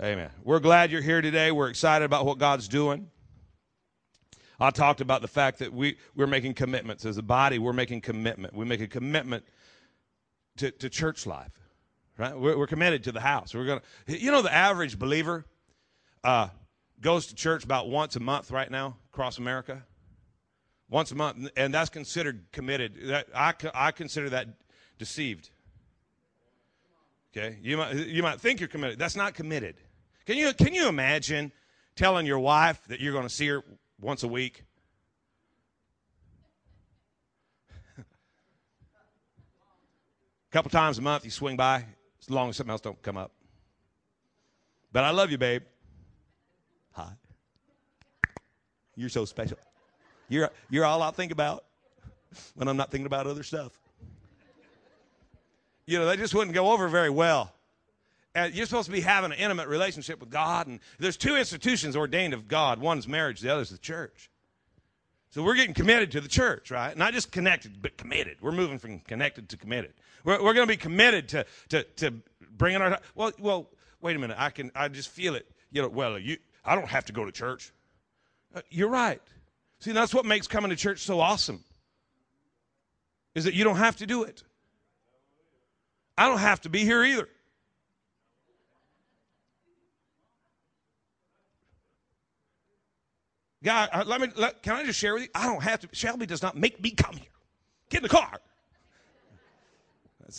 Amen. We're glad you're here today. We're excited about what God's doing. I talked about the fact that we, we're making commitments as a body. We're making commitment. We make a commitment to, to church life, right? We're, we're committed to the house. We're gonna, you know, the average believer uh, goes to church about once a month right now across America. Once a month, and that's considered committed. That, I, I consider that deceived. Okay, you might you might think you're committed. That's not committed. Can you can you imagine telling your wife that you're going to see her once a week? a couple times a month you swing by as long as something else don't come up. But I love you, babe. Hi. You're so special. You're you're all I think about when I'm not thinking about other stuff you know, that just wouldn't go over very well. And you're supposed to be having an intimate relationship with God. And there's two institutions ordained of God one's marriage, the other's the church. So we're getting committed to the church, right? Not just connected, but committed. We're moving from connected to committed. We're, we're going to be committed to, to, to bringing our. Well, well, wait a minute. I can. I just feel it. You know. Well, you. I don't have to go to church. Uh, you're right. See, that's what makes coming to church so awesome. Is that you don't have to do it. I don't have to be here either. God, uh, let me. Let, can I just share with you? I don't have to. Shelby does not make me come here. Get in the car.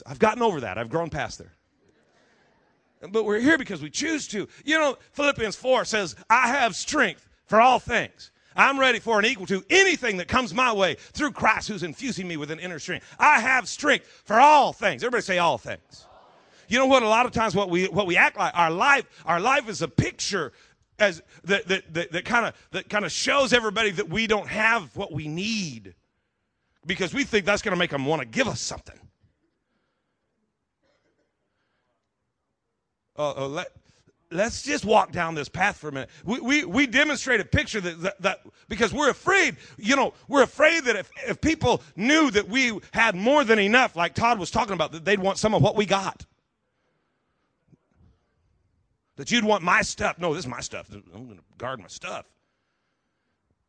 I've gotten over that. I've grown past there. But we're here because we choose to. You know, Philippians 4 says, I have strength for all things. I'm ready for and equal to anything that comes my way through Christ who's infusing me with an inner strength. I have strength for all things. Everybody say all things. You know what? A lot of times what we, what we act like, our life, our life is a picture as that, that, that, that kind of, that kind of shows everybody that we don't have what we need because we think that's going to make them want to give us something. Uh, let, let's just walk down this path for a minute. We, we, we demonstrate a picture that, that, that, because we're afraid, you know, we're afraid that if, if people knew that we had more than enough, like Todd was talking about, that they'd want some of what we got. That you'd want my stuff. No, this is my stuff. I'm going to guard my stuff.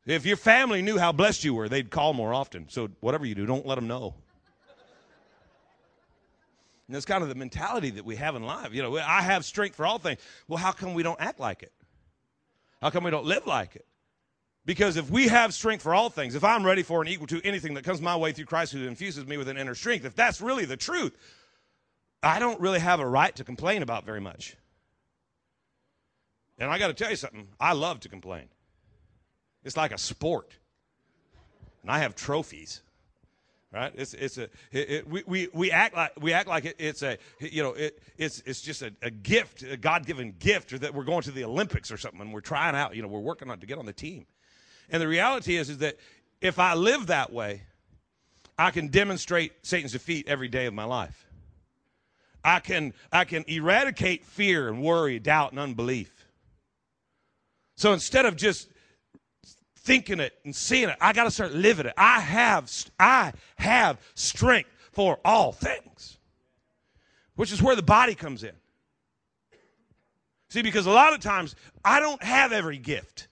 If your family knew how blessed you were, they'd call more often. So whatever you do, don't let them know. And that's kind of the mentality that we have in life. You know, I have strength for all things. Well, how come we don't act like it? How come we don't live like it? Because if we have strength for all things, if I'm ready for and equal to anything that comes my way through Christ who infuses me with an inner strength, if that's really the truth, I don't really have a right to complain about very much. And I got to tell you something, I love to complain. It's like a sport. And I have trophies right? It's it's a it, it, we, we we act like we act like it, it's a you know it it's it's just a, a gift, a God given gift, or that we're going to the Olympics or something, and we're trying out. You know, we're working on to get on the team. And the reality is is that if I live that way, I can demonstrate Satan's defeat every day of my life. I can I can eradicate fear and worry, doubt, and unbelief. So instead of just thinking it and seeing it. I got to start living it. I have, I have strength for all things, which is where the body comes in. See, because a lot of times I don't have every gift.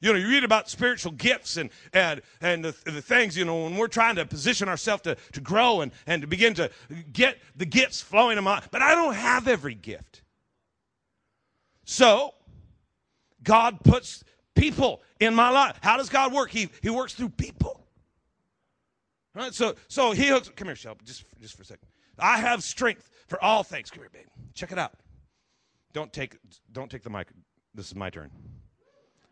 You know, you read about spiritual gifts and, and, and the, the things, you know, when we're trying to position ourselves to, to grow and, and to begin to get the gifts flowing in my, but I don't have every gift. So, God puts people in my life. How does God work? He, he works through people. Right? So, so he hooks, come here, Shelby, just, just for a second. I have strength for all things. Come here, babe. Check it out. Don't take, don't take the mic. This is my turn.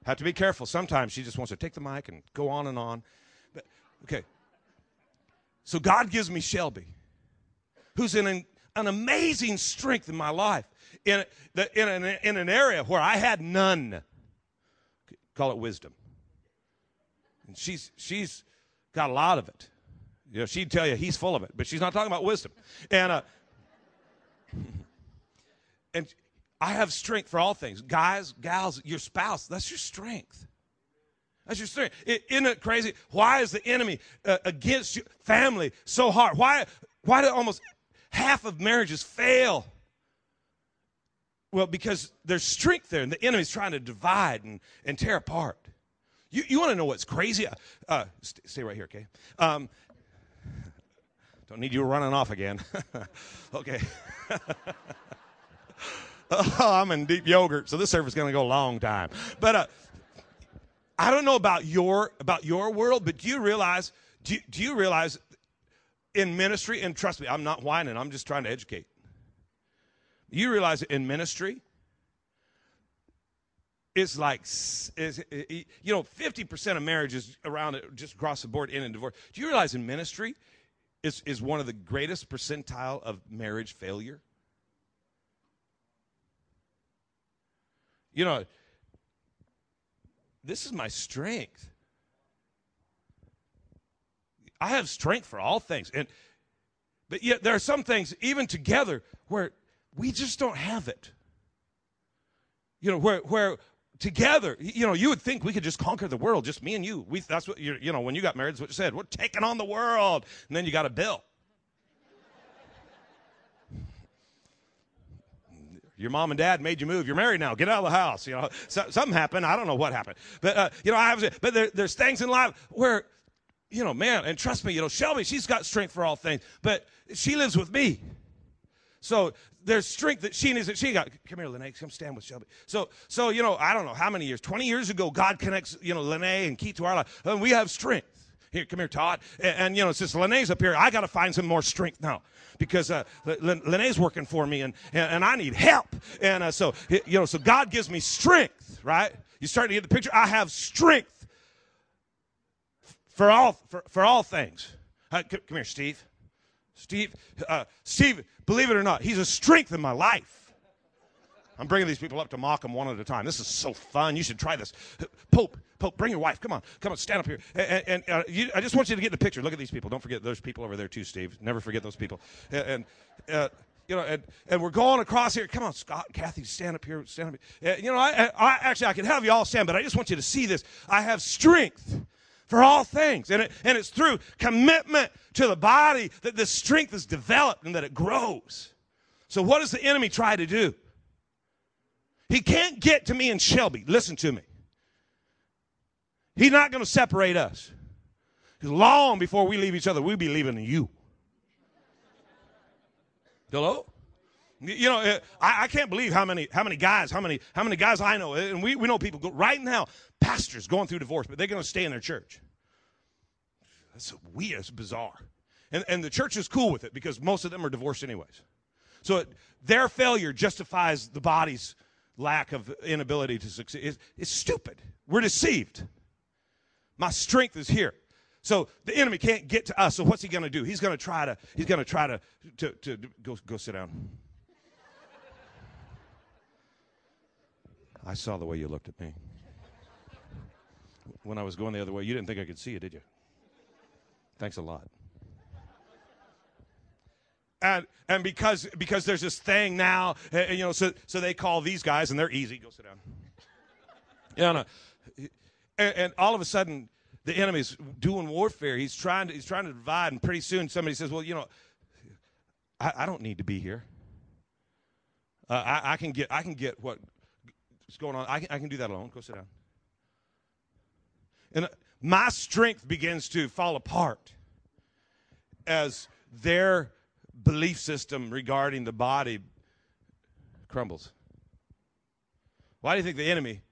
Have to be careful. Sometimes she just wants to take the mic and go on and on. But, okay. So God gives me Shelby, who's in an, an amazing strength in my life, in, the, in, an, in an area where I had none. Call it wisdom. And she's she's got a lot of it. You know, she'd tell you he's full of it, but she's not talking about wisdom. And uh, and I have strength for all things. Guys, gals, your spouse, that's your strength. That's your strength. Isn't it crazy? Why is the enemy uh, against your family so hard? Why, why do almost half of marriages fail? Well, because there's strength there, and the enemy's trying to divide and, and tear apart. You, you want to know what's crazy? Uh, st- stay right here, okay? Um, don't need you running off again. okay. oh, I'm in deep yogurt, so this service is going to go a long time. But uh, I don't know about your about your world, but do you realize? Do you, do you realize in ministry? And trust me, I'm not whining. I'm just trying to educate. You realize in ministry, it's like is you know 50% of marriages around just across the board in and divorce. Do you realize in ministry is, is one of the greatest percentile of marriage failure? You know this is my strength. I have strength for all things and but yet there are some things even together where we just don't have it. You know where where together you know you would think we could just conquer the world just me and you. We that's what you you know when you got married that's what you said. We're taking on the world. And then you got a bill. Your mom and dad made you move. You're married now. Get out of the house you know. So, something happened. I don't know what happened. But uh, you know i was but there, there's things in life where you know man and trust me you know shelby she's got strength for all things. But she lives with me so there's strength that she needs. That she got. Come here, Lene. Come stand with Shelby. So, so you know, I don't know how many years. Twenty years ago, God connects you know Lene and Keith to our life, and we have strength. Here, come here, Todd. And, and you know, since Lene's up here, I got to find some more strength now because uh, Lene's working for me, and, and, and I need help. And uh, so you know, so God gives me strength. Right? You starting to get the picture. I have strength for all for, for all things. Uh, come, come here, Steve. Steve, uh, Steve, believe it or not, he's a strength in my life. I'm bringing these people up to mock them one at a time. This is so fun. You should try this. Pope, Pope, bring your wife. Come on, come on, stand up here. And, and uh, you, I just want you to get the picture. Look at these people. Don't forget those people over there too, Steve. Never forget those people. And, and uh, you know, and, and we're going across here. Come on, Scott, Kathy, stand up here. Stand up. Here. Uh, you know, I, I actually I can have you all stand, but I just want you to see this. I have strength for all things. And, it, and it's through commitment to the body that the strength is developed and that it grows. So, what does the enemy try to do? He can't get to me and Shelby. Listen to me. He's not going to separate us. Because long before we leave each other, we'll be leaving you. Hello? You know, uh, I, I, can't believe how many how many guys, how many how many guys I know, and we, we know people go, right now, pastors going through divorce, but they're going to stay in their church. That's weird. It's bizarre. And, and the church is cool with it because most of them are divorced anyways. So it, their failure justifies the body's lack of inability to succeed. It's, it's stupid. We're deceived. My strength is here. So the enemy can't get to us. So what's he going to do? He's going to try to. He's going to try to, to to go go sit down. I saw the way you looked at me when I was going the other way. You didn't think I could see you, did you? Thanks a lot. And, and because because there's this thing now, uh, you know, so so they call these guys and they're easy. Go sit down. Yeah, no. and, and all of a sudden the enemy's doing warfare. He's trying to he's trying to divide, and pretty soon somebody says, "Well, you know, I, I don't need to be here. Uh, I, I, can get I can get what's going on. I can I can do that alone. Go sit down." And uh, my strength begins to fall apart as their belief system regarding the body crumbles. Why do you think the enemy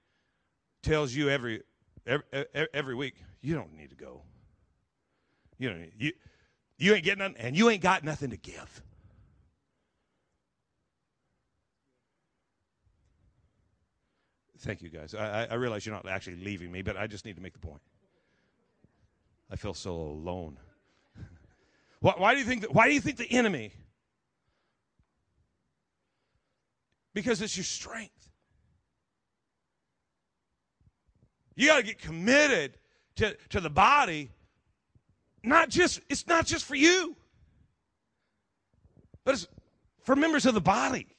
tells you every every, every week you don't need to go? You know you you ain't getting nothing, and you ain't got nothing to give. Thank you, guys. I, I realize you're not actually leaving me, but I just need to make the point. I feel so alone. why, why, do you think that, why do you think the enemy? Because it's your strength. You got to get committed to, to the body. Not just, it's not just for you, but it's for members of the body.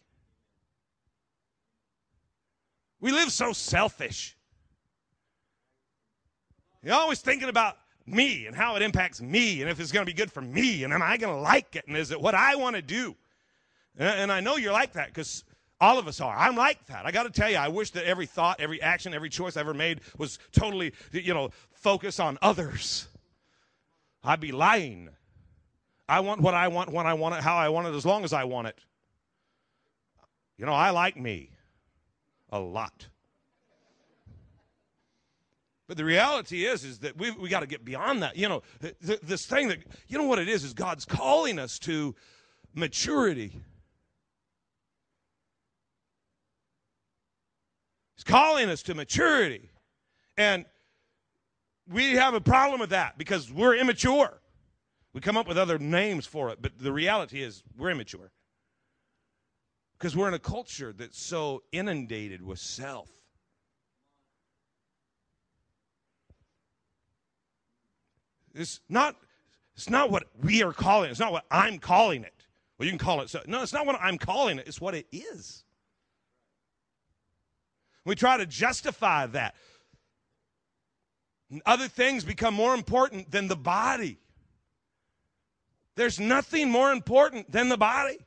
We live so selfish. You're always thinking about me and how it impacts me and if it's going to be good for me and am I going to like it and is it what I want to do? And I know you're like that because All of us are. I'm like that. I got to tell you, I wish that every thought, every action, every choice I ever made was totally, you know, focused on others. I'd be lying. I want what I want when I want it, how I want it, as long as I want it. You know, I like me a lot. But the reality is, is that we we got to get beyond that. You know, th- th- this thing that you know what it is is God's calling us to maturity. He's calling us to maturity, and we have a problem with that because we're immature. We come up with other names for it, but the reality is we're immature because we're in a culture that's so inundated with self. It's not, it's not what we are calling it. It's not what I'm calling it. Well, you can call it so. No, it's not what I'm calling it. It's what it is. We try to justify that. Other things become more important than the body. There's nothing more important than the body.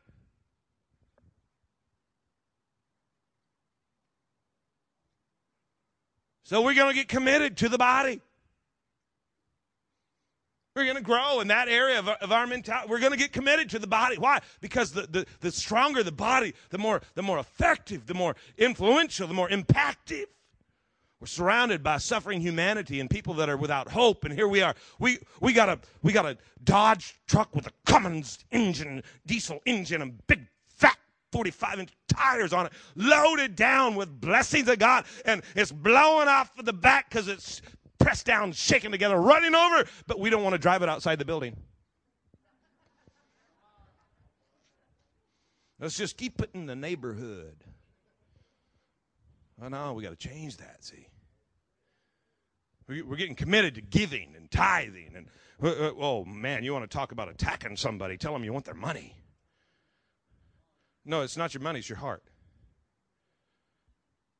So we're going to get committed to the body. We're going to grow in that area of our, of our mentality. We're going to get committed to the body. Why? Because the, the, the stronger the body, the more, the more effective, the more influential, the more impactive. We're surrounded by suffering humanity and people that are without hope. And here we are. We, we, got, a, we got a Dodge truck with a Cummins engine, diesel engine, and big 45 inch tires on it, loaded down with blessings of God. And it's blowing off the back because it's pressed down, shaken together, running over, but we don't want to drive it outside the building. Let's just keep it in the neighborhood. Oh, no, we got to change that, see. We're getting committed to giving and tithing. And, uh, uh, oh, man, you want to talk about attacking somebody, tell them you want their money. No, it's not your money, it's your heart.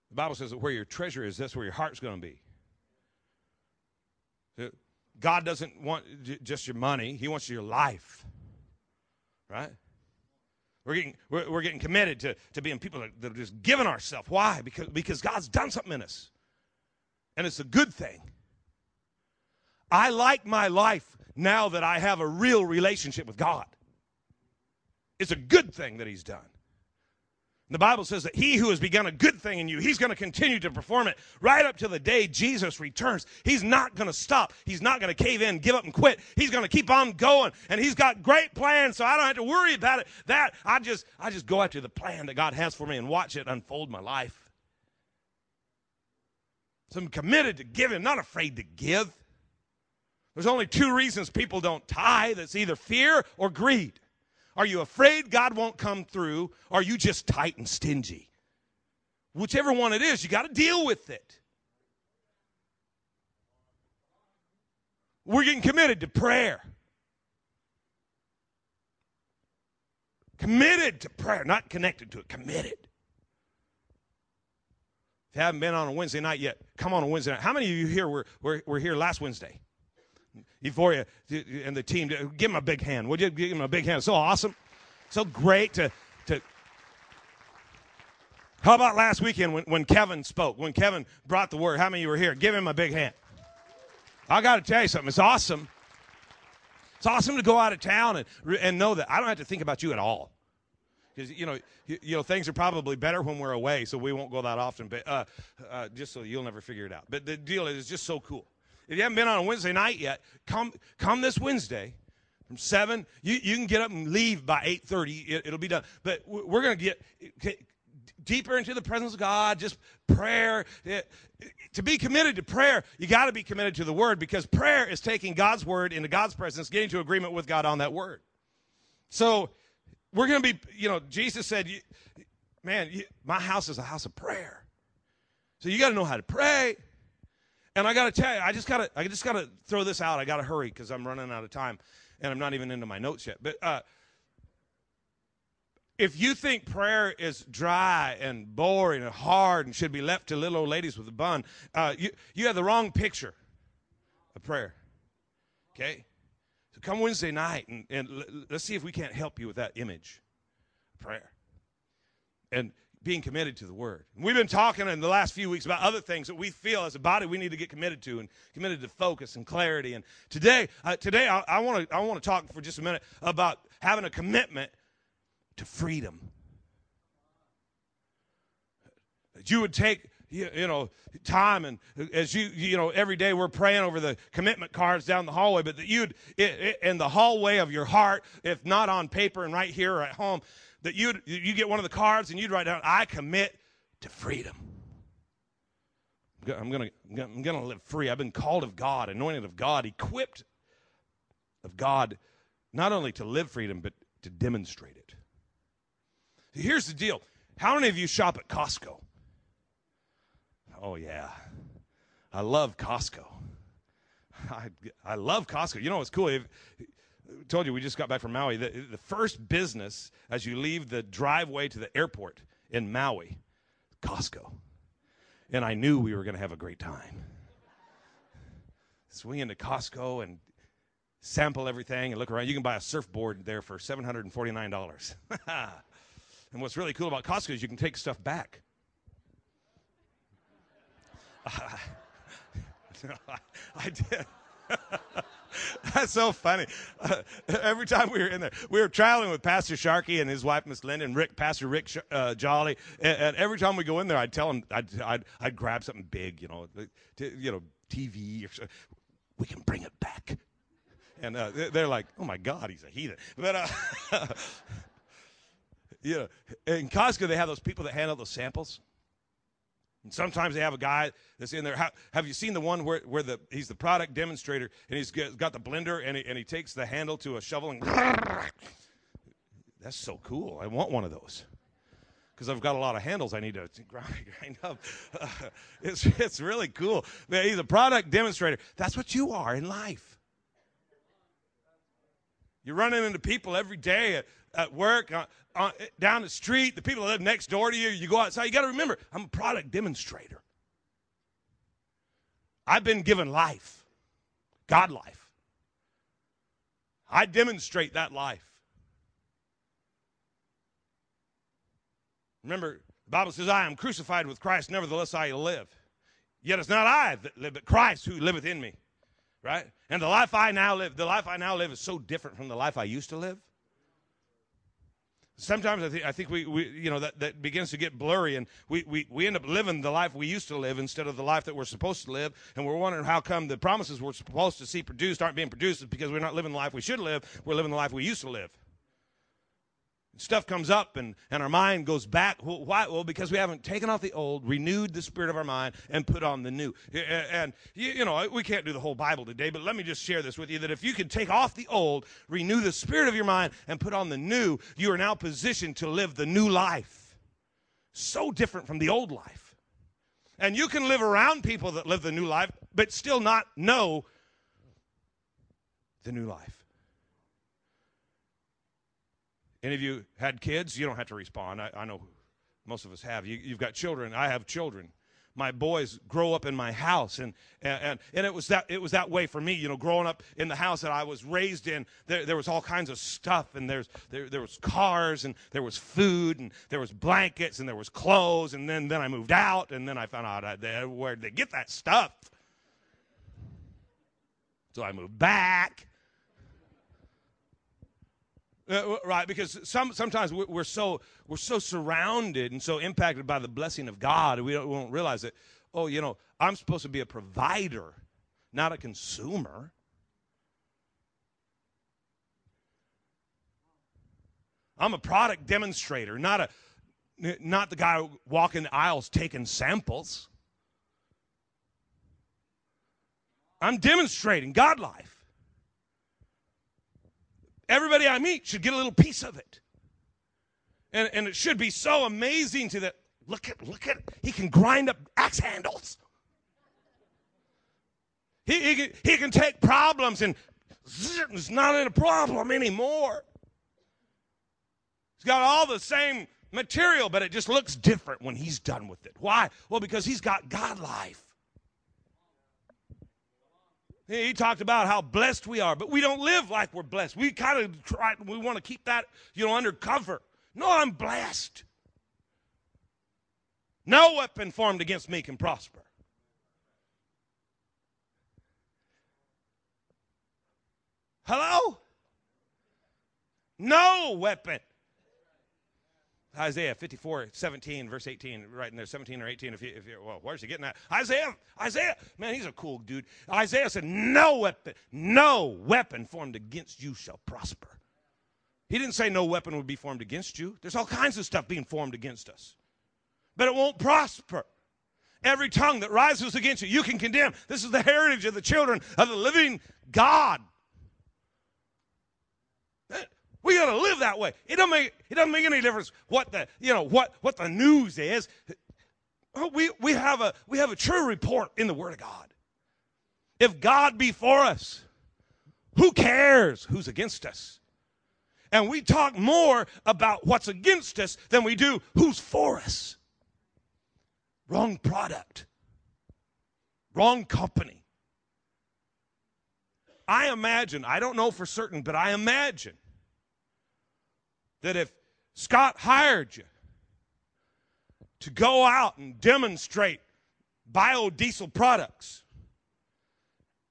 The Bible says that where your treasure is, that's where your heart's going to be. Uh, God doesn't want just your money, He wants your life. Right? We're getting, we're, we're getting committed to, to being people that, that are just giving ourselves. Why? Because, because God's done something in us. And it's a good thing. I like my life now that I have a real relationship with God. It's a good thing that He's done. The Bible says that he who has begun a good thing in you, he's going to continue to perform it right up to the day Jesus returns. He's not going to stop. He's not going to cave in, give up, and quit. He's going to keep on going, and he's got great plans. So I don't have to worry about it. That I just, I just go after the plan that God has for me and watch it unfold my life. So I'm committed to giving, not afraid to give. There's only two reasons people don't tithe. It's either fear or greed. Are you afraid God won't come through? Or are you just tight and stingy? Whichever one it is, you got to deal with it. We're getting committed to prayer. Committed to prayer, not connected to it, committed. If you haven't been on a Wednesday night yet, come on a Wednesday night. How many of you here were, were, were here last Wednesday? Euphoria and the team, give them a big hand. Would you give them a big hand? So awesome. So great to, to. How about last weekend when, when Kevin spoke, when Kevin brought the word? How many of you were here? Give him a big hand. I got to tell you something. It's awesome. It's awesome to go out of town and, and know that I don't have to think about you at all. Because, you know, you, you, know, things are probably better when we're away, so we won't go that often. But uh, uh, just so you'll never figure it out. But the deal is, it's just so cool. If you haven't been on a Wednesday night yet, come come this Wednesday from seven. You you can get up and leave by eight thirty. It, will be done. But we're going to get deeper into the presence of God. Just prayer. It, to be committed to prayer, you got to be committed to the Word because prayer is taking God's Word into God's presence, getting to agreement with God on that Word. So we're going to be. You know, Jesus said, "Man, my house is a house of prayer." So you got to know how to pray. And I got to tell you, I just got to, I just got to throw this out. I got to hurry because I'm running out of time, and I'm not even into my notes yet. But uh, if you think prayer is dry and boring and hard and should be left to little old ladies with a bun, uh, you you have the wrong picture of prayer. Okay, so come Wednesday night and, and let's see if we can't help you with that image, prayer, and being committed to the word. We've been talking in the last few weeks about other things that we feel as a body we need to get committed to and committed to focus and clarity. And today, uh, today I want to I want to talk for just a minute about having a commitment to freedom. That you would take you, you, know time and as you you know every day we're praying over the commitment cards down the hallway but that you'd it in the hallway of your heart if not on paper and right here or at home that you'd you get one of the cards and you'd write down i commit to freedom i'm gonna i'm gonna live free i've been called of god anointed of god equipped of god not only to live freedom but to demonstrate it here's the deal how many of you shop at costco Oh, yeah. I love Costco. I, I love Costco. You know what's cool? If, told you we just got back from Maui. The, the first business as you leave the driveway to the airport in Maui, Costco. And I knew we were going to have a great time. Swing into Costco and sample everything and look around. You can buy a surfboard there for $749. and what's really cool about Costco is you can take stuff back. I, I did. That's so funny. Uh, every time we were in there, we were traveling with Pastor Sharkey and his wife Miss Linda and Rick, Pastor Rick uh, Jolly. And, and, every time we go in there, I'd tell him I'd, I'd, I'd grab something big, you know, to, you know, TV or. We can bring it back. And uh, they're like, "Oh my God, he's a heathen." But uh, you know, in Costco, they have those people that handle those samples. And sometimes they have a guy that's in there. Have, have you seen the one where, where the he's the product demonstrator and he's got the blender and he, and he takes the handle to a shovel and that's so cool. I want one of those because I've got a lot of handles I need to grind up. Uh, it's, it's really cool. Man, he's a product demonstrator. That's what you are in life. You're running into people every day at, at work, uh, uh, down the street, the people that live next door to you, you go outside. You got to remember, I'm a product demonstrator. I've been given life, God life. I demonstrate that life. Remember, the Bible says, I am crucified with Christ, nevertheless I live. Yet it's not I that live, but Christ who liveth in me. Right? And the life I now live, the life I now live is so different from the life I used to live sometimes I, I think we, we, you know, that, that begins to get blurry and we, we, we end up living the life we used to live instead of the life that we're supposed to live. And we're wondering how come the promises we're supposed to see produced aren't being produced because we're not living the life we should live. We're living the life we used to live stuff comes up and, and our mind goes back. Well, why? Well, because we haven't taken off the old, renewed the spirit of our mind, and put on the new. And, you, you know, we can't do the whole Bible today, but let me just share this with you that if you can take off the old, renew the spirit of your mind, and put on the new, you are now positioned to live the new life. So different from the old life. And you can live around people that live the new life, but still not know the new life. Any of you had kids? You don't have to respond. I, I know most of us have. You, you've got children. I have children my boys grow up in my house and, and and it was that it was that way for me you know growing up in the house that i was raised in there, there was all kinds of stuff and there's there, there was cars and there was food and there was blankets and there was clothes and then then i moved out and then i found out where they get that stuff so i moved back uh, right, because some, sometimes we're so, we're so surrounded and so impacted by the blessing of God, we don't, we don't realize that, oh, you know, I'm supposed to be a provider, not a consumer. I'm a product demonstrator, not a not the guy walking the aisles taking samples. I'm demonstrating God life. Everybody I meet should get a little piece of it. And, and it should be so amazing to that. Look at, look at, he can grind up axe handles. He, he, can, he can take problems and it's not a problem anymore. He's got all the same material, but it just looks different when he's done with it. Why? Well, because he's got God life. He talked about how blessed we are, but we don't live like we're blessed. We kind of try, we want to keep that, you know, under cover. No, I'm blessed. No weapon formed against me can prosper. Hello? No weapon. Isaiah 54, 17, verse 18, right in there, 17 or 18. If you, if you, well, where's he getting that? Isaiah, Isaiah, man, he's a cool dude. Isaiah said, No weapon, no weapon formed against you shall prosper. He didn't say no weapon would be formed against you. There's all kinds of stuff being formed against us, but it won't prosper. Every tongue that rises against you, you can condemn. This is the heritage of the children of the living God. We got to live that way. It doesn't make it doesn't make any difference what the you know what what the news is. Oh, we we have a we have a true report in the Word of God. If God be for us, who cares who's against us? And we talk more about what's against us than we do who's for us. Wrong product, wrong company. I imagine, I don't know for certain, but I imagine that if Scott hired you to go out and demonstrate biodiesel products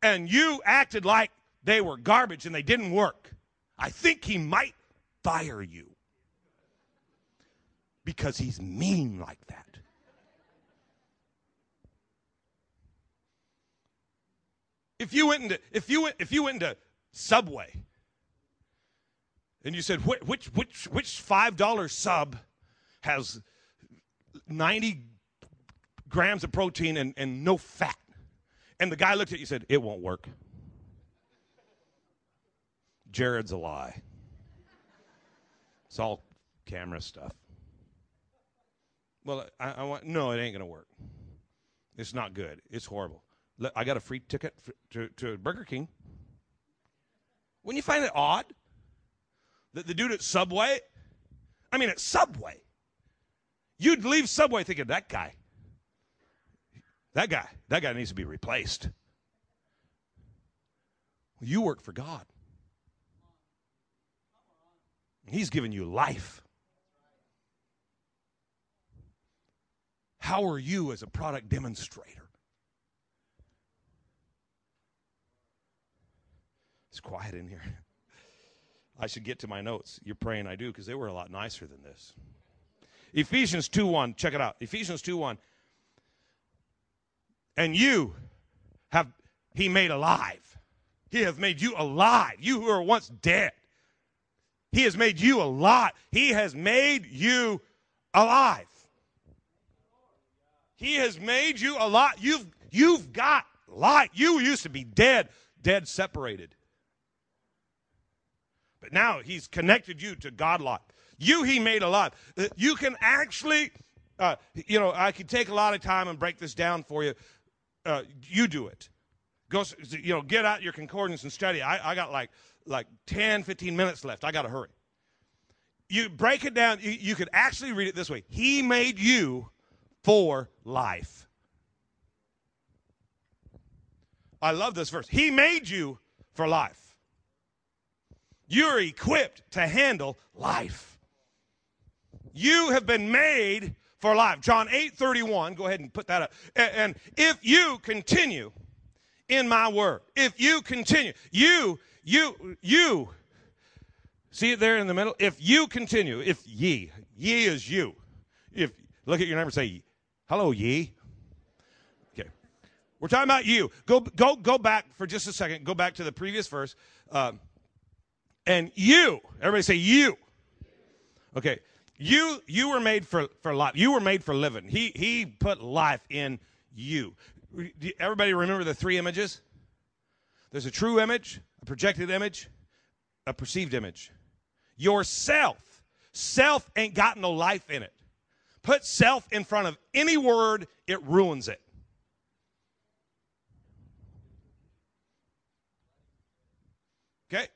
and you acted like they were garbage and they didn't work, I think he might fire you because he's mean like that. If you went into if you went if you went into Subway and you said, which, which, which, which $5 sub has 90 grams of protein and, and no fat? And the guy looked at you and said, It won't work. Jared's a lie. It's all camera stuff. Well, I, I want, no, it ain't to work. It's not good. It's horrible. I got a free ticket for, to, to Burger King. When you find it odd, the, the dude at Subway, I mean, at Subway, you'd leave Subway thinking, that guy, that guy, that guy needs to be replaced. Well, you work for God. He's given you life. How are you as a product demonstrator? It's quiet in here. I should get to my notes. You're praying I do because they were a lot nicer than this. Ephesians 2 1, check it out. Ephesians 2 1. And you have he made alive. He has made you alive. You who are once dead. He has made you alive. He has made you alive. He has made you alive. You've you've got life. You used to be dead, dead separated. Now he's connected you to God life. You he made alive. Uh, you can actually, uh, you know, I could take a lot of time and break this down for you. Uh, you do it. Go, you know, get out your concordance and study. I, I got like like 10, 15 minutes left. I got to hurry. You break it down. You, you could actually read it this way. He made you for life. I love this verse. He made you for life. You're equipped to handle life. You have been made for life. John 8 31, go ahead and put that up. And if you continue in my word, if you continue, you, you, you, see it there in the middle? If you continue, if ye, ye is you. If, look at your neighbor say, hello, ye. Okay. We're talking about you. Go, go, go back for just a second. Go back to the previous verse. Um, and you, everybody say you. Okay. You you were made for, for life. You were made for living. He he put life in you. Everybody remember the three images? There's a true image, a projected image, a perceived image. Yourself. Self ain't got no life in it. Put self in front of any word, it ruins it. Okay?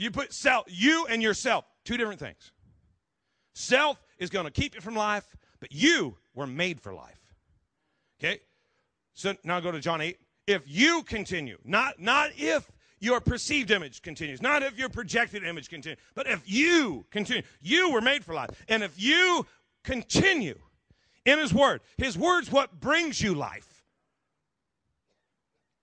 You put self, you and yourself, two different things. Self is going to keep you from life, but you were made for life. Okay? So now go to John 8. If you continue, not, not if your perceived image continues, not if your projected image continues, but if you continue, you were made for life. And if you continue In His Word. His Word's what brings you life.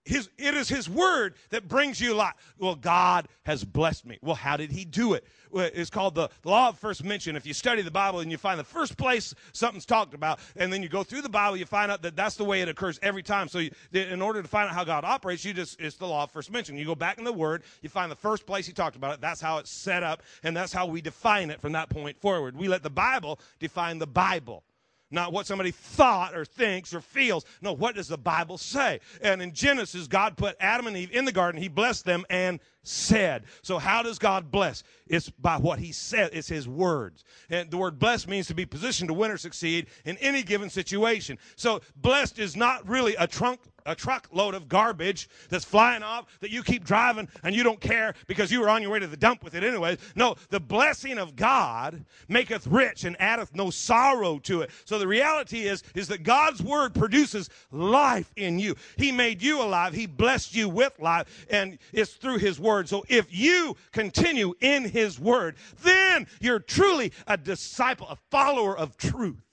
His, it is His Word that brings you life. Well, God has blessed me. Well, how did He do it? Well, it's called the, law of first mention. If you study the Bible and you find the first place something's talked about, and then you go through the Bible, you find out that that's the way it occurs every time. So, you, in order to find out how God operates, you just it's the law of first mention. You go back in the Word, you find the first place He talked about it. That's how it's set up, and that's how we define it from that point forward. We let the Bible define the Bible not what somebody thought or thinks or feels. No, what does the Bible say? And in Genesis, God put Adam and Eve in the garden. He blessed them and said. So how does God bless? It's by what he said. It's his words. And the word blessed means to be positioned to win or succeed in any given situation. So blessed is not really a trunk a truckload of garbage that's flying off that you keep driving and you don't care because you were on your way to the dump with it anyway. No, the blessing of God maketh rich and addeth no sorrow to it. So the reality is, is that God's word produces life in you. He made you alive. He blessed you with life and it's through his word. So if you continue in his word, then you're truly a disciple, a follower of truth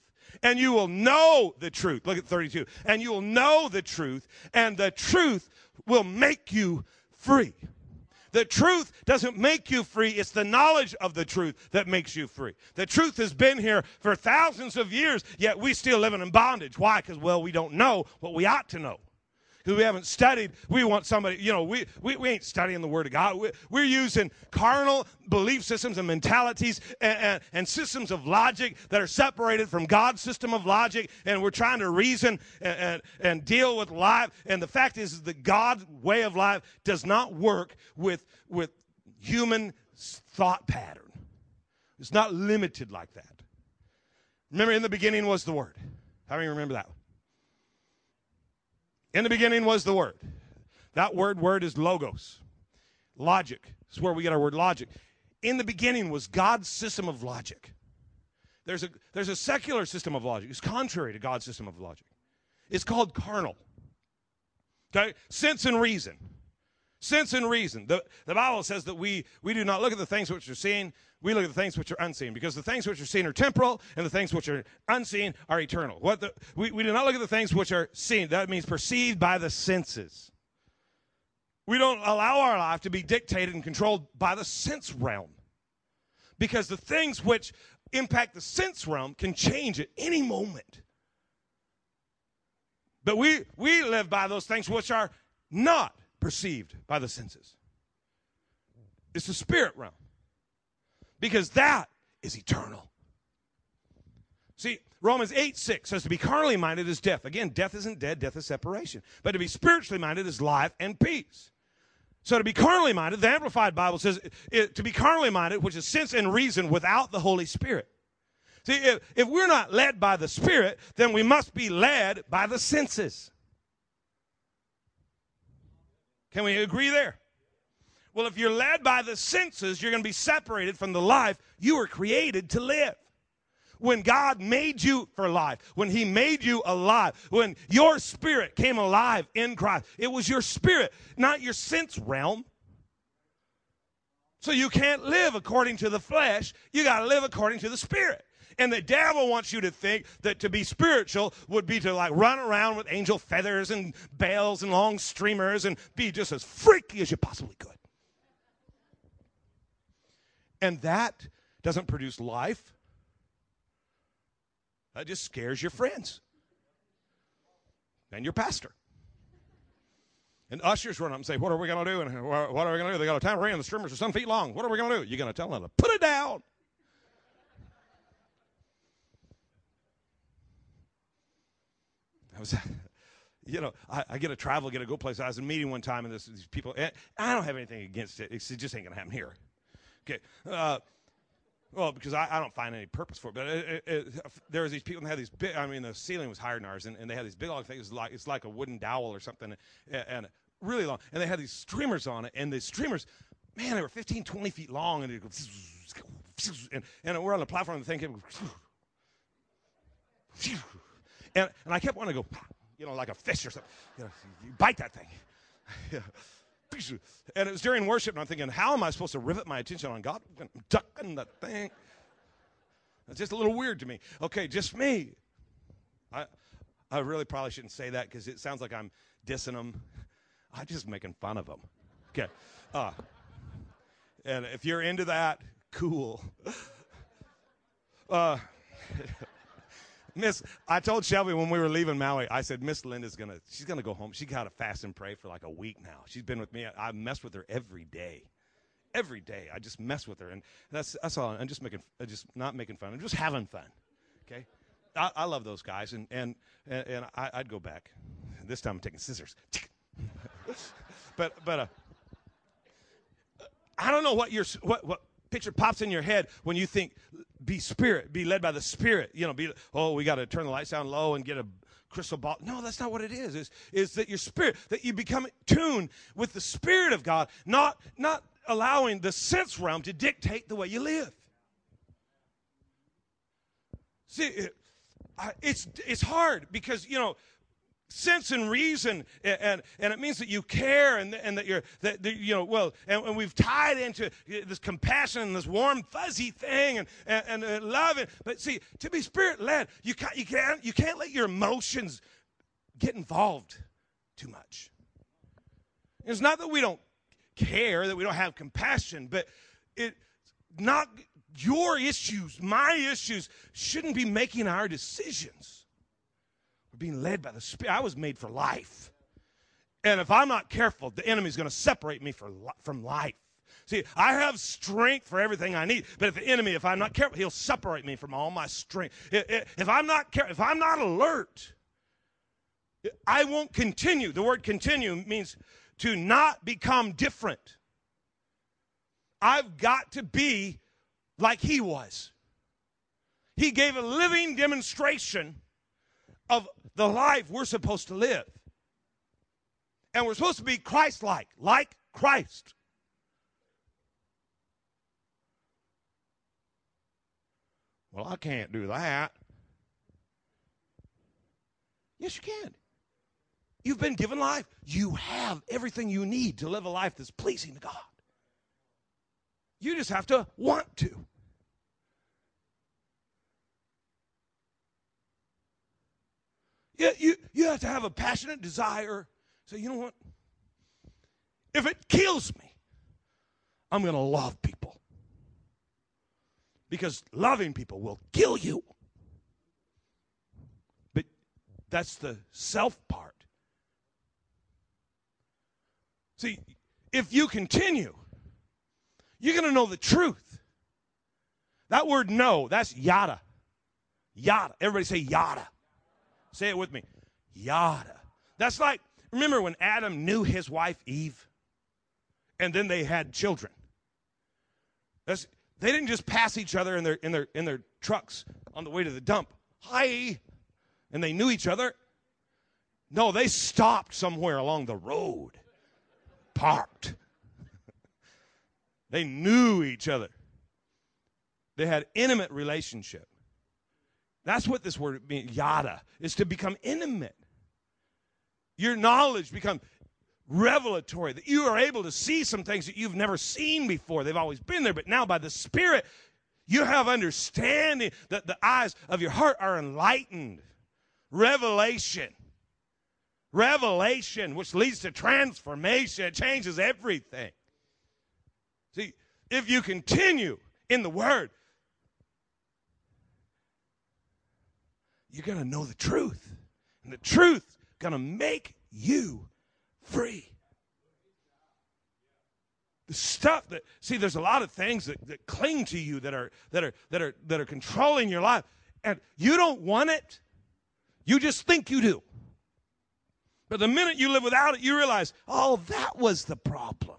and you will know the truth. Look at 32. And you will know the truth, and the truth will make you free. The truth doesn't make you free. It's the knowledge of the truth that makes you free. The truth has been here for thousands of years, yet we still living in bondage. Why? Because, well, we don't know what we ought to know because we haven't studied. We want somebody, you know, we, we, we ain't studying the Word of God. We, we're using carnal belief systems and mentalities and, and, and, systems of logic that are separated from God's system of logic, and we're trying to reason and, and, and deal with life. And the fact is, that God's way of life does not work with, with human thought pattern. It's not limited like that. Remember, in the beginning was the Word. How many remember that? In the beginning was the Word. That word, word is logos. Logic. It's where we get our word logic. In the beginning was God's system of logic. There's a, there's a secular system of logic. It's contrary to God's system of logic. It's called carnal. Okay? Sense and reason. Sense and reason. The, the Bible says that we, we do not look at the things which are seen, we look at the things which are unseen, because the things which are seen are temporal, and the things which are unseen are eternal. What the, we, we do not look at the things which are seen. That means perceived by the senses. We don't allow our life to be dictated and controlled by the sense realm. Because the things which impact the sense realm can change at any moment. But we, we live by those things which are not perceived by the senses. It's the spirit realm. Because that is eternal. See, Romans 8 6 says to be carnally minded is death. Again, death isn't dead, death is separation. But to be spiritually minded is life and peace. So to be carnally minded, the Amplified Bible says it, to be carnally minded, which is sense and reason without the Holy Spirit. See, if, if we're not led by the Spirit, then we must be led by the senses. Can we agree there? Well, if you're led by the senses, you're going to be separated from the life you were created to live. When God made you for life, when He made you alive, when your spirit came alive in Christ, it was your spirit, not your sense realm. So you can't live according to the flesh, you got to live according to the spirit. And the devil wants you to think that to be spiritual would be to like run around with angel feathers and bells and long streamers and be just as freaky as you possibly could. And that doesn't produce life. That just scares your friends and your pastor. And ushers run up and say, What are we going to do? And what are we going to do? They got a tambourine and the streamers are some feet long. What are we going to do? You're going to tell them to put it down. I was, you know, I, I, get to travel, get to go places. I was in a meeting one time, and this, these people, eh, I don't have anything against it. It's, it just ain't going to happen here. Okay. Uh, well, because I, I, don't find any purpose for it. But it, it, it, there was these people that had these big. I mean, the ceiling was higher than ours, and, and they had these big long things. Like it's like a wooden dowel or something, and, and, really long. And they had these streamers on it, and the streamers, man, they were 15, 20 feet long, and go, and, and we're on the platform, and the thing came. And, and I kept wanting to go, you know, like a fish or something. You, know, you bite that thing. and it was during worship, and I'm thinking, how am I supposed to rivet my attention on God? I'm ducking that thing. It's just a little weird to me. Okay, just me. I, I really probably shouldn't say that because it sounds like I'm dissing them. I'm just making fun of them. Okay. Uh, and if you're into that, cool. Uh, Miss, I told Shelby when we were leaving Maui, I said, Miss Linda's gonna, she's gonna go home. She got to fast and pray for like a week now. She's been with me. I, I mess with her every day, every day. I just mess with her, and that's that's all. I'm just making, I'm just not making fun. I'm just having fun. Okay, I, I love those guys, and and and, and I, would go back. This time I'm taking scissors. but but uh, I don't know what your what what picture pops in your head when you think be spirit, be led by the spirit. You know, be oh, we got to turn the lights down low and get a crystal ball. No, that's not what it is. Is is that your spirit that you become tuned with the spirit of God, not not allowing the sense realm to dictate the way you live. See, it, it's it's hard because you know sense and reason and, and, it means that you care and, and that you're that, that you know well and, and, we've tied into this compassion and this warm fuzzy thing and, and, and uh, love and, but see to be spirit led you can't you can't you can't let your emotions get involved too much. It's not that we don't care that we don't have compassion but it not your issues my issues shouldn't be making our decisions we're being led by the Spirit. I was made for life. And if I'm not careful, the enemy's going to separate me from life. See, I have strength for everything I need, but if the enemy, if I'm not careful, he'll separate me from all my strength. If I'm not careful, if I'm not alert, I won't continue. The word continue means to not become different. I've got to be like he was. He gave a living demonstration of the life we're supposed to live. And we're supposed to be Christ like, like Christ. Well, I can't do that. Yes, you can. You've been given life. You have everything you need to live a life that's pleasing to God. You just have to want to. You, you, you have to have a passionate desire. Say, you know what? If it kills me, I'm going to love people. Because loving people will kill you. But that's the self part. See, if you continue, you're going to know the truth. That word know, that's yada. Yada. Everybody say yada. Say it with me. Yada. That's like, remember when Adam knew his wife Eve? And then they had children. That's, they didn't just pass each other in their, in, their, in their trucks on the way to the dump. Hi. And they knew each other. No, they stopped somewhere along the road, parked. they knew each other. They had intimate relationship. That's what this word means, yada, is to become intimate. Your knowledge become revelatory, that you are able to see some things that you've never seen before. They've always been there, but now by the Spirit, you have understanding that the eyes of your heart are enlightened. Revelation. Revelation, which leads to transformation, it changes everything. See, if you continue in the Word, you're going to know the truth. And the truth going to make you free. The stuff that see, there's a lot of things that, that cling to you that are that are that are that are controlling your life. And you don't want it. You just think you do. But the minute you live without it, you realize, oh, that was the problem.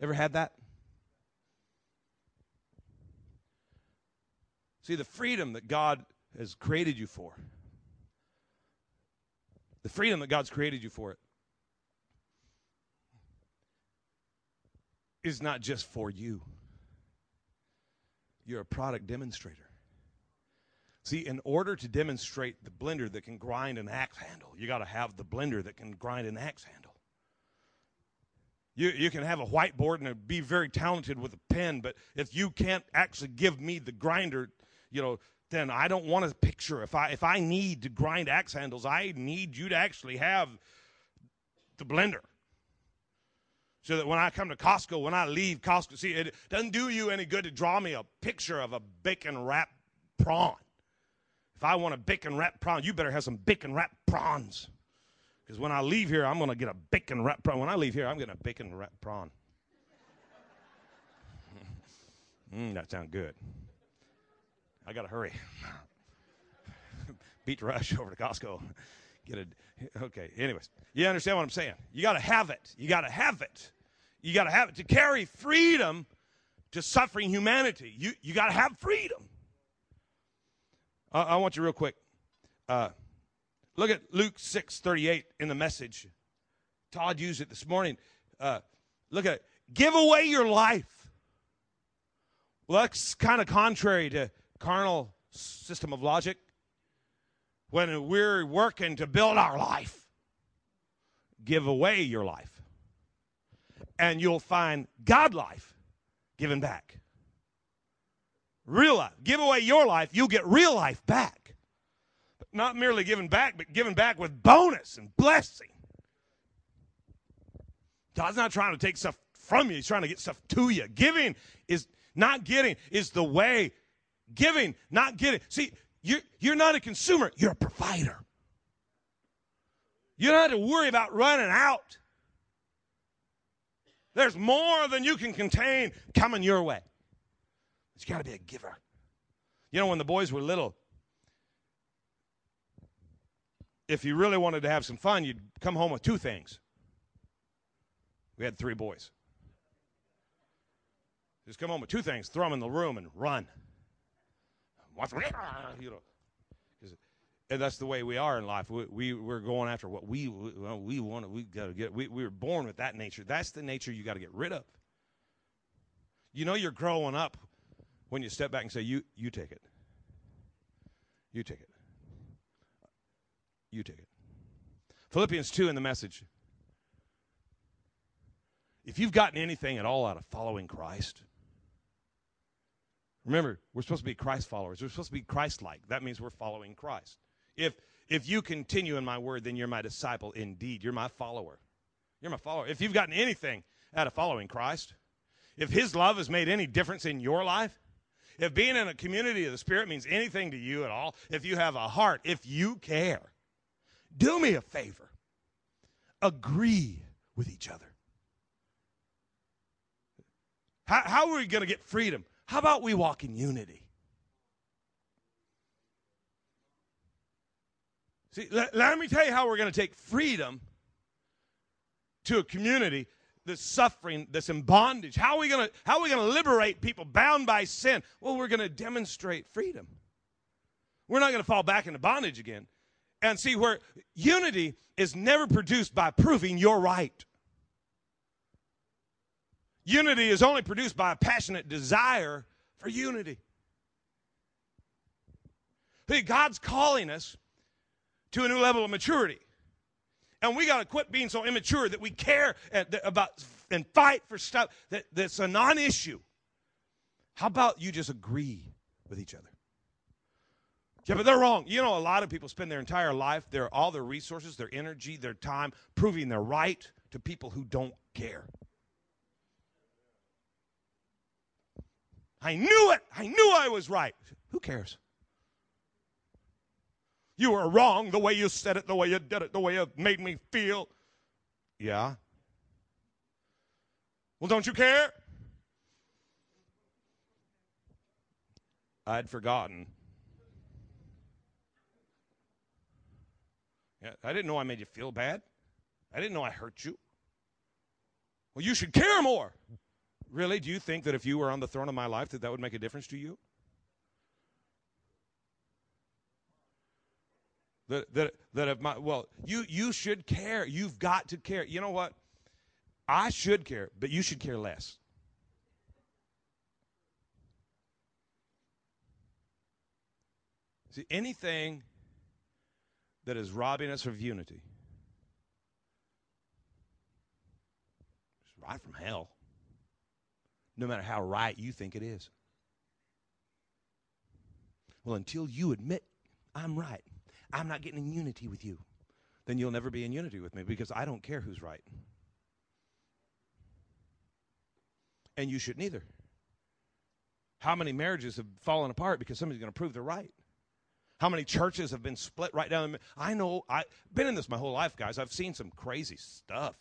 Ever had that? See, the freedom that God has created you for, the freedom that God's created you for it, is not just for you. You're a product demonstrator. See, in order to demonstrate the blender that can grind an axe handle, you got to have the blender that can grind an axe handle. You, you can have a whiteboard and be very talented with a pen, but if you can't actually give me the grinder you know, then I don't want a picture. If I if I need to grind axe handles, I need you to actually have the blender. So that when I come to Costco, when I leave Costco, see, it doesn't do you any good to draw me a picture of a bacon wrapped prawn. If I want a bacon wrapped prawn, you better have some bacon wrapped prawns. Because when I leave here, I'm going to get a bacon wrapped prawn. When I leave here, I'm getting a bacon wrapped prawn. mm, that sounds good. I got to hurry. Beat rush over to Costco. Get it. Okay. Anyways, you understand what I'm saying? You got to have it. You got to have it. You got to have it to carry freedom to suffering humanity. You you got to have freedom. Uh, I want you real quick. Uh, look at Luke six thirty eight in the message. Todd used it this morning. Uh, look at it. Give away your life. Well, that's kind of contrary to carnal system of logic. When we're working to build our life, give away your life. And you'll find God life given back. Real life. Give away your life, you'll get real life back. But not merely given back, but given back with bonus and blessing. God's not trying to take stuff from you, He's trying to get stuff to you. Giving is not getting, is the way Giving, not getting. See, you're, you're not a consumer, you're a provider. You don't have to worry about running out. There's more than you can contain coming your way. But you got to be a giver. You know, when the boys were little, if you really wanted to have some fun, you'd come home with two things. We had three boys. Just come home with two things, throw them in the room, and run you know. And that's the way we are in life. We, we we're going after what we we want. We got to get. We, we were born with that nature. That's the nature you got to get rid of. You know, you're growing up when you step back and say, "You you take it. You take it. You take it." Philippians two in the message. If you've gotten anything at all out of following Christ, Remember, we're supposed to be Christ followers. We're supposed to be Christ like. That means we're following Christ. If if you continue in my word, then you're my disciple indeed. You're my follower. You're my follower. If you've gotten anything out of following Christ, if his love has made any difference in your life, if being in a community of the Spirit means anything to you at all, if you have a heart, if you care, do me a favor. Agree with each other. How, how are we going to get freedom? How about we walk in unity? See, let, let me tell you how we're going to take freedom to a community that's suffering, that's in bondage. How are we going to how we going to liberate people bound by sin? Well, we're going to demonstrate freedom. We're not going to fall back into bondage again. And see where unity is never produced by proving you're right. Unity is only produced by a passionate desire for unity. See, God's calling us to a new level of maturity. And we got to quit being so immature that we care about and fight for stuff that, that's a non issue. How about you just agree with each other? Yeah, but they're wrong. You know, a lot of people spend their entire life, their all their resources, their energy, their time, proving they're right to people who don't care. I knew it. I knew I was right. Who cares? You were wrong the way you said it, the way you did it, the way you made me feel. Yeah. Well, don't you care? I'd forgotten. Yeah, I didn't know I made you feel bad. I didn't know I hurt you. Well, you should care more. Really? Do you think that if you were on the throne of my life that that would make a difference to you? That, that, that if my, well, you, you should care. You've got to care. You know what? I should care, but you should care less. See, anything that is robbing us of unity is right from hell no matter how right you think it is. Well, until you admit I'm right, I'm not getting in unity with you, then you'll never be in unity with me because I don't care who's right. And you shouldn't either. How many marriages have fallen apart because somebody's going to prove they're right? How many churches have been split right down? I know, I've been in this my whole life, guys. I've seen some crazy stuff.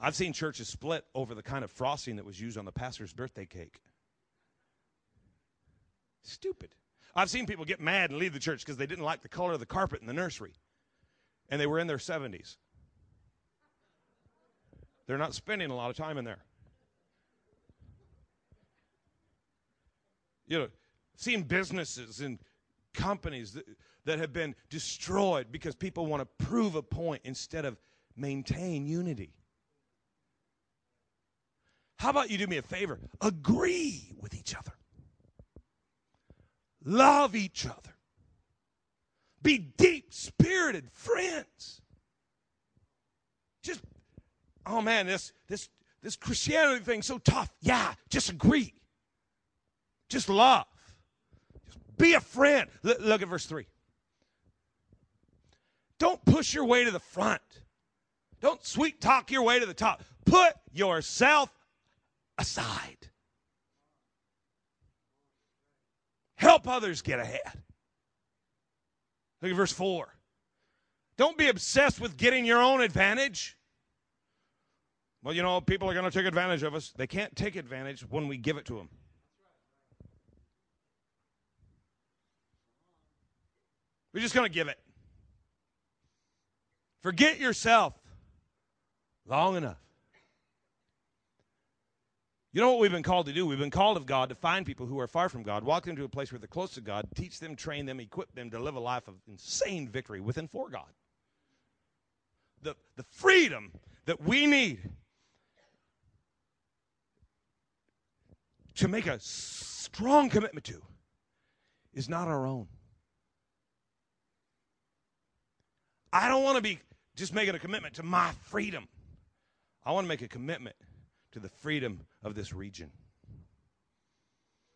I've seen churches split over the kind of frosting that was used on the pastor's birthday cake. Stupid. I've seen people get mad and leave the church because they didn't like the color of the carpet in the nursery. And they were in their 70s. They're not spending a lot of time in there. You know, seeing businesses and companies that, that have been destroyed because people want to prove a point instead of maintain unity. How about you do me a favor? Agree with each other. Love each other. Be deep spirited friends. Just, oh man, this, this, this Christianity thing's so tough. Yeah, just agree. Just love. Just be a friend. L- look at verse 3. Don't push your way to the front. Don't sweet talk your way to the top. Put yourself aside. Help others get ahead. Look at verse 4. Don't be obsessed with getting your own advantage. Well, you know, people are going to take advantage of us. They can't take advantage when we give it to them. We're just going to give it. Forget yourself long enough. You know what we've been called to do? We've been called of God to find people who are far from God, walk them to a place where they're close to God, teach them, train them, equip them to live a life of insane victory within for God. The, the freedom that we need to make a strong commitment to is not our own. I don't want to be just making a commitment to my freedom. I want to make a commitment to the freedom of this region.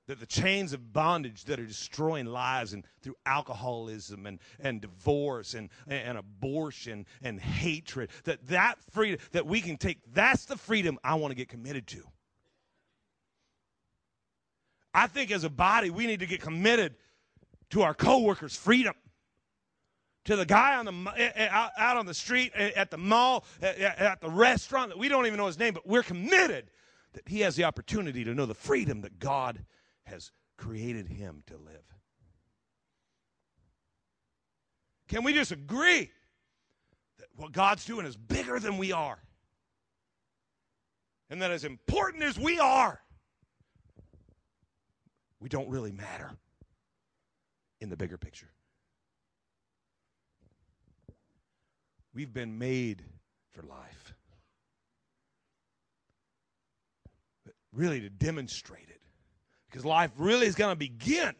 That the chains of bondage that are destroying lives and through alcoholism and, and divorce and, and abortion and hatred, that that freedom that we can take, that's the freedom I want to get committed to. I think as a body, we need to get committed to our coworkers' freedom to the guy on the eh, eh, out, on the street eh, at the mall at the restaurant that we don't even know his name but we're committed that he has the opportunity to know the freedom that god has created him to live. Can we just agree that what god's doing is bigger than we are? And that as important as we are we don't really matter in the bigger picture We've been made for life. But really, to demonstrate it. Because life really is going to begin.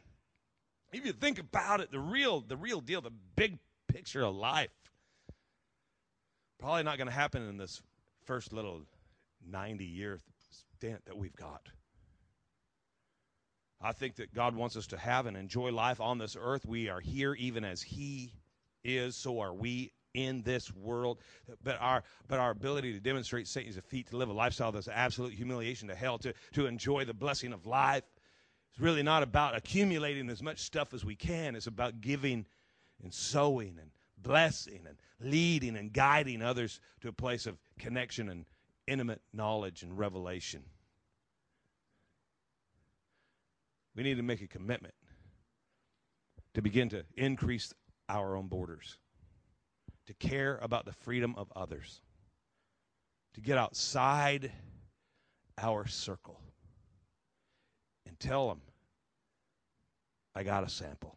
If you think about it, the real, the real deal, the big picture of life, probably not going to happen in this first little 90 year stint that we've got. I think that God wants us to have and enjoy life on this earth. We are here even as He is, so are we in this world. But our but our ability to demonstrate Satan's defeat, to live a lifestyle that's absolute humiliation to hell, to, to enjoy the blessing of life. It's really not about accumulating as much stuff as we can. It's about giving and sowing and blessing and leading and guiding others to a place of connection and intimate knowledge and revelation. We need to make a commitment to begin to increase our own borders to care about the freedom of others, to get outside our circle and tell them, I got a sample.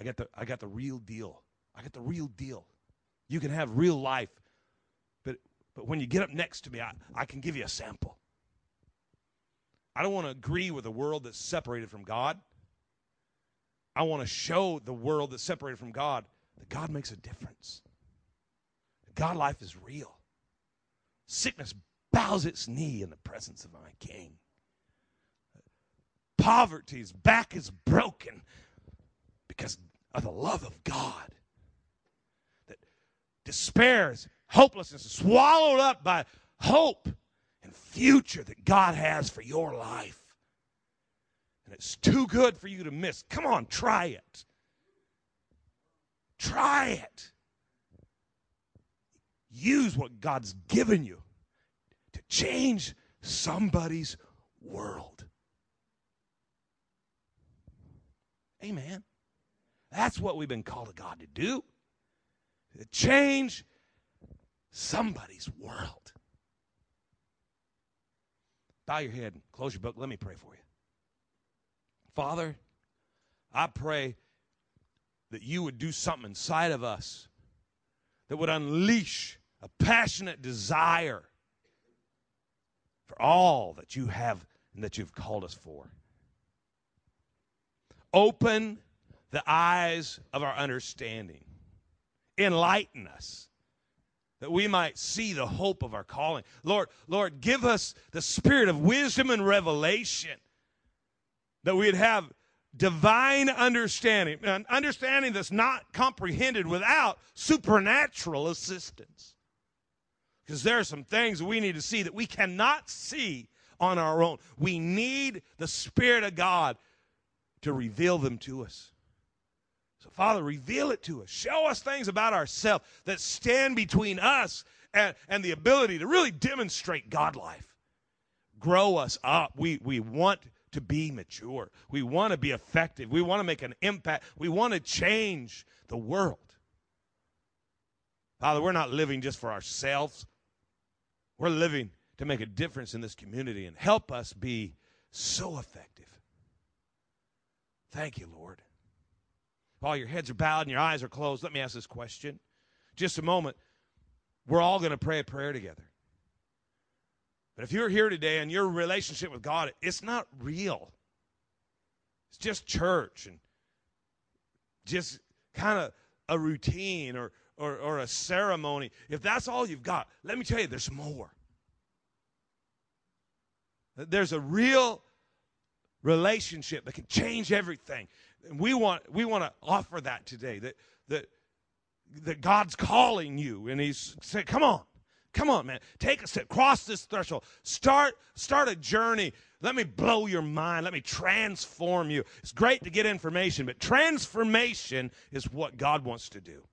I got the I got the real deal. I got the real deal. You can have real life, but but when you get up next to me, I, I can give you a sample. I don't want to agree with a world that's separated from God. I want to show the world that's separated from God that God makes a difference. God life is real. Sickness bows its knee in the presence of my King. Poverty's back is broken because of the love of God. That despair is hopelessness swallowed up by hope and future that God has for your life. And it's too good for you to miss. Come on, try it. Try it. Use what God's given you to change somebody's world. Amen. That's what we've been called to God to do. To change somebody's world. Bow your head close your book. Let me pray for you. Father, I pray that you would do something inside of us that would unleash a passionate desire for all that you have and that you've called us for. Open the eyes of our understanding, enlighten us that we might see the hope of our calling. Lord, Lord, give us the spirit of wisdom and revelation that we'd have divine understanding, an understanding that's not comprehended without supernatural assistance. Because there are some things we need to see that we cannot see on our own. We need the Spirit of God to reveal them to us. So, Father, reveal it to us. Show us things about ourselves that stand between us and, and the ability to really demonstrate God life. Grow us up. We, we want to be mature. We want to be effective. We want to make an impact. We want to change the world. Father, we're not living just for ourselves. We're living to make a difference in this community and help us be so effective. Thank you, Lord. While your heads are bowed and your eyes are closed, let me ask this question. Just a moment. We're all going to pray a prayer together. But if you're here today and your relationship with God, it's not real. It's just church and just kind of a routine or, or, or a ceremony. If that's all you've got, let me tell you, there's more. There's a real relationship that can change everything. And we want we want to offer that today. That that that God's calling you, and He's saying, "Come on, come on, man, take a step, cross this threshold, start start a journey." Let me blow your mind. Let me transform you. It's great to get information, but transformation is what God wants to do.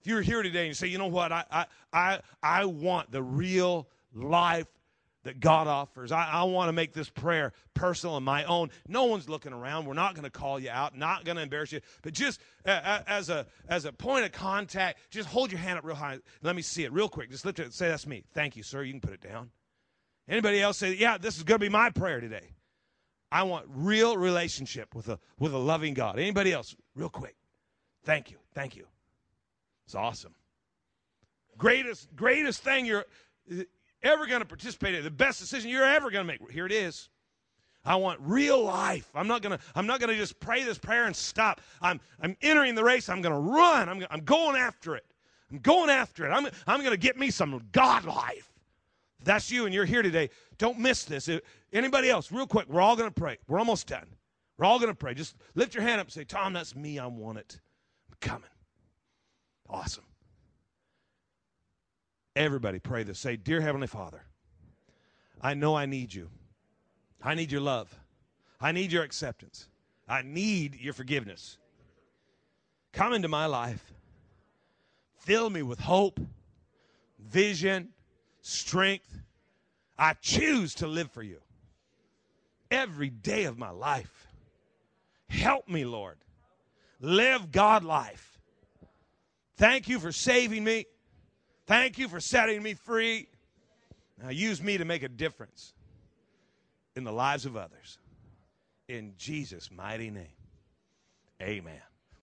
If you're here today and you say, you know what, I, I, I, I want the real life that God offers. I, I want to make this prayer personal and my own. No one's looking around. We're not going to call you out, not going to embarrass you, but just uh, as a as a point of contact, just hold your hand up real high. Let me see it real quick. Just lift it. Say that's me. Thank you, sir. You can put it down. Anybody else say, yeah, this is going to be my prayer today. I want real relationship with a with a loving God. Anybody else? Real quick. Thank you. Thank you. It's awesome. Greatest greatest thing you're ever going to participate in, the best decision you're ever going to make. Here it is. I want real life. I'm not gonna. I'm not gonna just pray this prayer and stop. I'm. I'm entering the race. I'm gonna run. I'm. I'm going after it. I'm going after it. I'm. I'm gonna get me some God life. If that's you and you're here today. Don't miss this. If, anybody else? Real quick. We're all gonna pray. We're almost done. We're all gonna pray. Just lift your hand up and say, Tom, that's me. I want it. I'm coming. Awesome. Everybody pray this. Say, Dear Heavenly Father, I know I need you. I need your love. I need your acceptance. I need your forgiveness. Come into my life. Fill me with hope, vision, strength. I choose to live for you every day of my life. Help me, Lord. Live God life. Thank you for saving me. Thank you for setting me free. Now use me to make a difference in the lives of others. In Jesus' mighty name, amen.